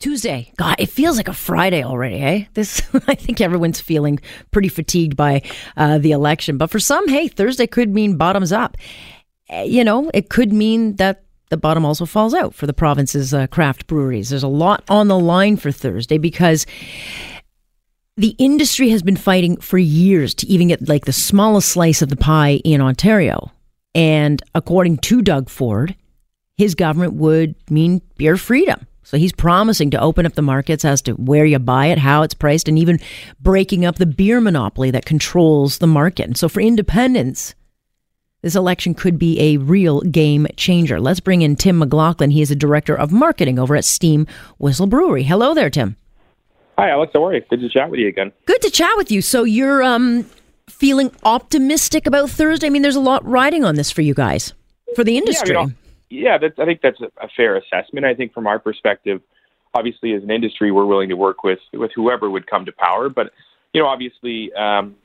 Tuesday. God, it feels like a Friday already, eh? This, I think everyone's feeling pretty fatigued by uh, the election. But for some, hey, Thursday could mean bottoms up. Uh, you know, it could mean that the bottom also falls out for the province's uh, craft breweries. There's a lot on the line for Thursday because the industry has been fighting for years to even get like the smallest slice of the pie in Ontario. And according to Doug Ford, his government would mean beer freedom. So he's promising to open up the markets as to where you buy it, how it's priced, and even breaking up the beer monopoly that controls the market. And so for independents, this election could be a real game changer. Let's bring in Tim McLaughlin. He is a director of marketing over at Steam Whistle Brewery. Hello there, Tim. Hi, Alex. How are you? Good to chat with you again. Good to chat with you. So you're um, feeling optimistic about Thursday? I mean, there's a lot riding on this for you guys, for the industry. Yeah, I, mean, yeah I think that's a fair assessment. I think from our perspective, obviously, as an industry, we're willing to work with with whoever would come to power. But you know, obviously, um,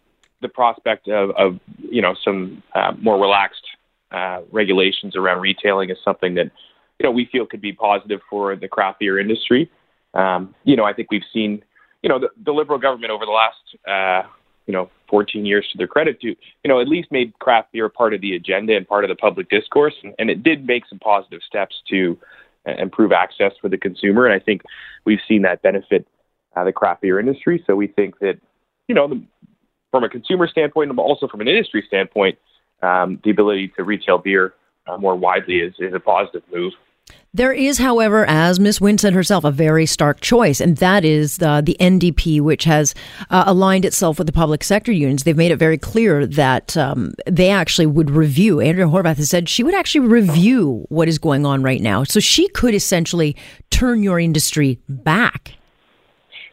the prospect of, of you know some uh, more relaxed uh, regulations around retailing is something that you know we feel could be positive for the craft beer industry. Um, you know, I think we've seen, you know, the, the Liberal government over the last, uh, you know, 14 years to their credit, to, you know, at least made craft beer part of the agenda and part of the public discourse. And, and it did make some positive steps to uh, improve access for the consumer. And I think we've seen that benefit uh, the craft beer industry. So we think that, you know, the, from a consumer standpoint, but also from an industry standpoint, um, the ability to retail beer uh, more widely is, is a positive move. There is, however, as Ms. Wynne said herself, a very stark choice, and that is the, the NDP, which has uh, aligned itself with the public sector unions. They've made it very clear that um, they actually would review. Andrea Horwath has said she would actually review what is going on right now. So she could essentially turn your industry back.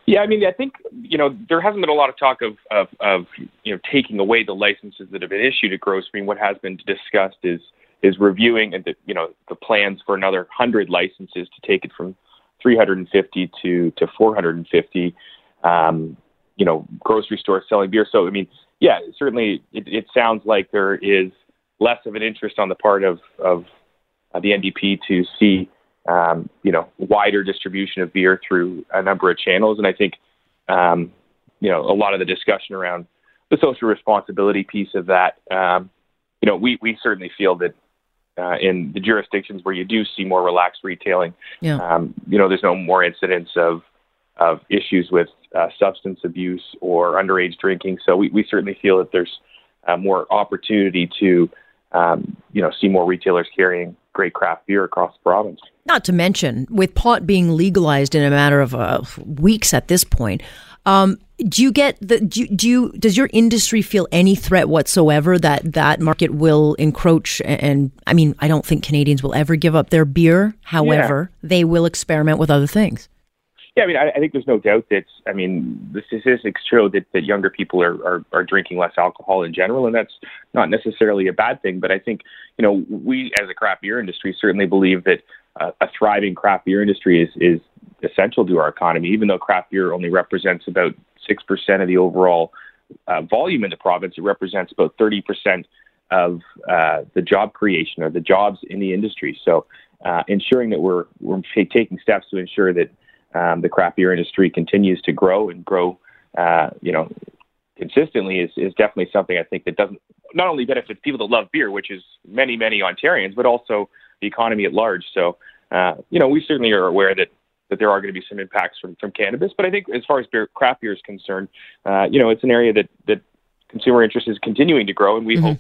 Yeah, I mean, I think you know there hasn't been a lot of talk of of, of you know taking away the licenses that have been issued at Gross Green. What has been discussed is is reviewing and the, you know the plans for another 100 licenses to take it from 350 to to 450 um, you know grocery stores selling beer. So i mean yeah certainly it, it sounds like there is less of an interest on the part of of uh, the NDP to see um, you know wider distribution of beer through a number of channels. And i think um, you know a lot of the discussion around the social responsibility piece of that um, you know, we, we certainly feel that uh, in the jurisdictions where you do see more relaxed retailing. Yeah. Um, you know, there's no more incidents of of issues with uh, substance abuse or underage drinking. So we, we certainly feel that there's uh, more opportunity to, um, you know, see more retailers carrying great craft beer across the province. Not to mention, with pot being legalized in a matter of uh, weeks at this point, um, do you get the do you, do you does your industry feel any threat whatsoever that that market will encroach and, and I mean I don't think Canadians will ever give up their beer however yeah. they will experiment with other things yeah I mean I, I, think there's no doubt that I mean the statistics show that, that younger people are, are are drinking less alcohol in general and that's not necessarily a bad thing but I think you know we as a craft beer industry certainly believe that uh, a thriving craft beer industry is is essential to our economy even though craft beer only represents about 6% of the overall uh, volume in the province. It represents about 30% of uh, the job creation or the jobs in the industry. So, uh, ensuring that we're, we're taking steps to ensure that um, the craft beer industry continues to grow and grow, uh, you know, consistently is, is definitely something I think that doesn't not only benefits people that love beer, which is many, many Ontarians, but also the economy at large. So, uh, you know, we certainly are aware that that there are going to be some impacts from, from cannabis. But I think as far as beer, craft beer is concerned, uh, you know, it's an area that, that consumer interest is continuing to grow, and we mm-hmm. hope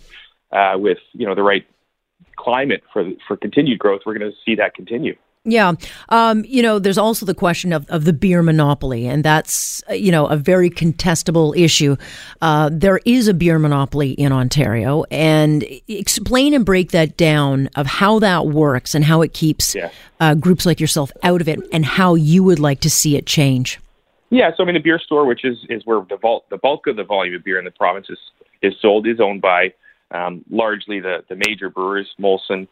uh, with you know the right climate for for continued growth, we're going to see that continue. Yeah. Um, you know, there's also the question of, of the beer monopoly, and that's, uh, you know, a very contestable issue. Uh, there is a beer monopoly in Ontario, and explain and break that down of how that works and how it keeps yeah. uh, groups like yourself out of it and how you would like to see it change. Yeah. So, I mean, the beer store, which is, is where the, bulk, the bulk of the volume of beer in the province is, is sold, is owned by um, largely the, the major brewers, Molson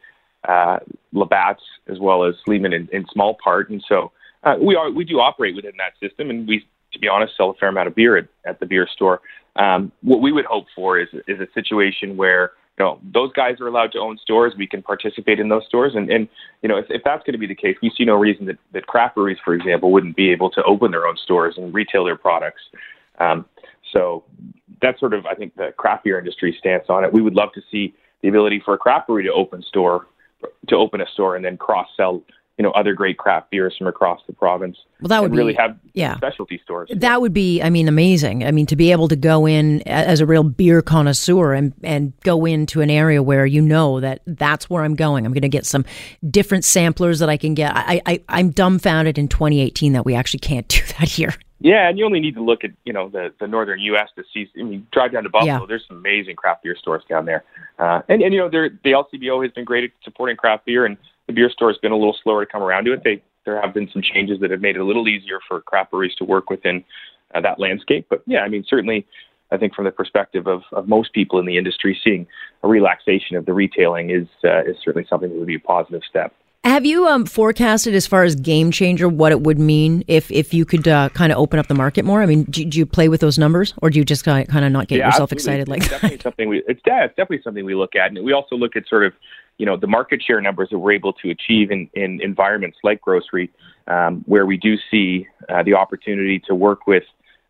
uh, Labatt's as well as Sleeman in, in small part. And so uh, we are we do operate within that system, and we, to be honest, sell a fair amount of beer at, at the beer store. Um, what we would hope for is is a situation where you know those guys are allowed to own stores. We can participate in those stores, and and you know if, if that's going to be the case, we see no reason that that craft breweries, for example, wouldn't be able to open their own stores and retail their products. Um, so that's sort of I think the craft beer industry stance on it. We would love to see the ability for a craft brewery to open store to open a store and then cross sell you know other great craft beers from across the province. Well, that would really be, have yeah. specialty stores. That would be, I mean, amazing. I mean, to be able to go in as a real beer connoisseur and and go into an area where you know that that's where I'm going. I'm going to get some different samplers that I can get. I, I I'm dumbfounded in 2018 that we actually can't do that here. Yeah, and you only need to look at you know the the northern U.S. to see. I mean, drive down to Buffalo. Yeah. There's some amazing craft beer stores down there, uh, and and you know the LCBO has been great at supporting craft beer, and the beer store has been a little slower to come around to it. They there have been some changes that have made it a little easier for craft breweries to work within uh, that landscape. But yeah, I mean certainly. I think from the perspective of, of most people in the industry, seeing a relaxation of the retailing is uh, is certainly something that would be a positive step. Have you um, forecasted as far as game changer what it would mean if if you could uh, kind of open up the market more? I mean, do, do, you play with those numbers, or do you just kind of not get yeah, yourself absolutely. excited like it's definitely something we it's, yeah, it's definitely something we look at, and we also look at sort of you know the market share numbers that we're able to achieve in in environments like grocery, um, where we do see uh, the opportunity to work with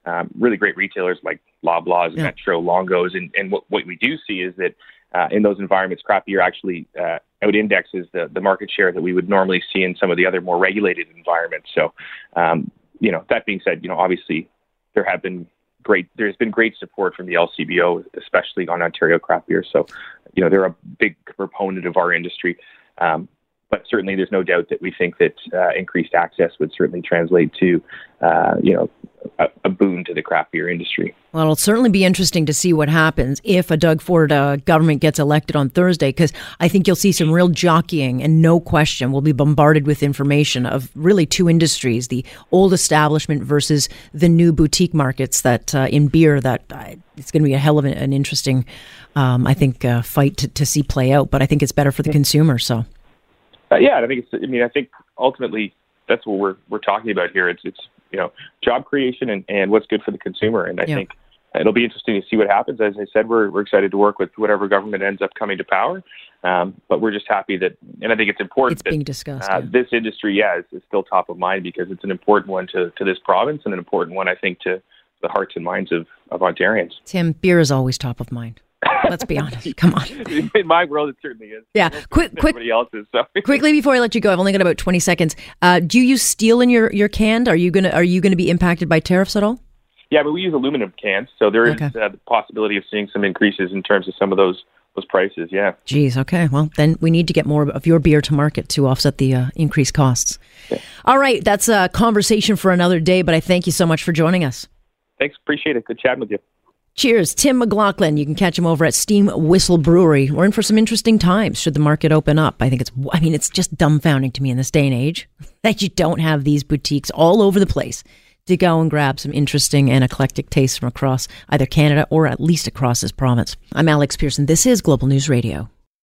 um, really great retailers like Loblaws, yeah. Metro, Longo's, and, and what, what we do see is that uh, in those environments, craft beer actually uh, out indexes the, the market share that we would normally see in some of the other more regulated environments. So, um, you know, that being said, you know, obviously there have been great, there's been great support from the LCBO, especially on Ontario craft beer. So, you know, they're a big proponent of our industry. Um, but certainly there's no doubt that we think that uh, increased access would certainly translate to, uh, you know, a, a, boon to the craft beer industry. Well, it'll certainly be interesting to see what happens if a Doug Ford uh, government gets elected on Thursday, because I think you'll see some real jockeying, and no question, we'll be bombarded with information of really two industries: the old establishment versus the new boutique markets that uh, in beer. That uh, it's going to be a hell of an, interesting, um, I think, uh, fight to, to see play out. But I think it's better for the consumer. So. Uh, yeah, I think it's. I mean, I think ultimately that's what we're we're talking about here. It's it's you know job creation and, and what's good for the consumer. And I yeah. think it'll be interesting to see what happens. As I said, we're we're excited to work with whatever government ends up coming to power. Um, but we're just happy that, and I think it's important it's that being discussed, uh, yeah. this industry, yeah, is, is still top of mind because it's an important one to to this province and an important one, I think, to the hearts and minds of of Ontarians. Tim, beer is always top of mind. Let's be honest. Come on. In my world, it certainly is. Yeah. Quick, quick. Everybody else's. So. quickly before I let you go, I've only got about twenty seconds. Uh, do you use steel in your your can? Are you gonna Are you gonna be impacted by tariffs at all? Yeah, but we use aluminum cans, so there is okay. uh, the possibility of seeing some increases in terms of some of those those prices. Yeah. Geez. Okay. Well, then we need to get more of your beer to market to offset the uh, increased costs. All right. That's a conversation for another day. But I thank you so much for joining us. Thanks. Appreciate it. Good chatting with you. Cheers. Tim McLaughlin. You can catch him over at Steam Whistle Brewery. We're in for some interesting times should the market open up. I think it's, I mean, it's just dumbfounding to me in this day and age that you don't have these boutiques all over the place to go and grab some interesting and eclectic tastes from across either Canada or at least across this province. I'm Alex Pearson. This is Global News Radio.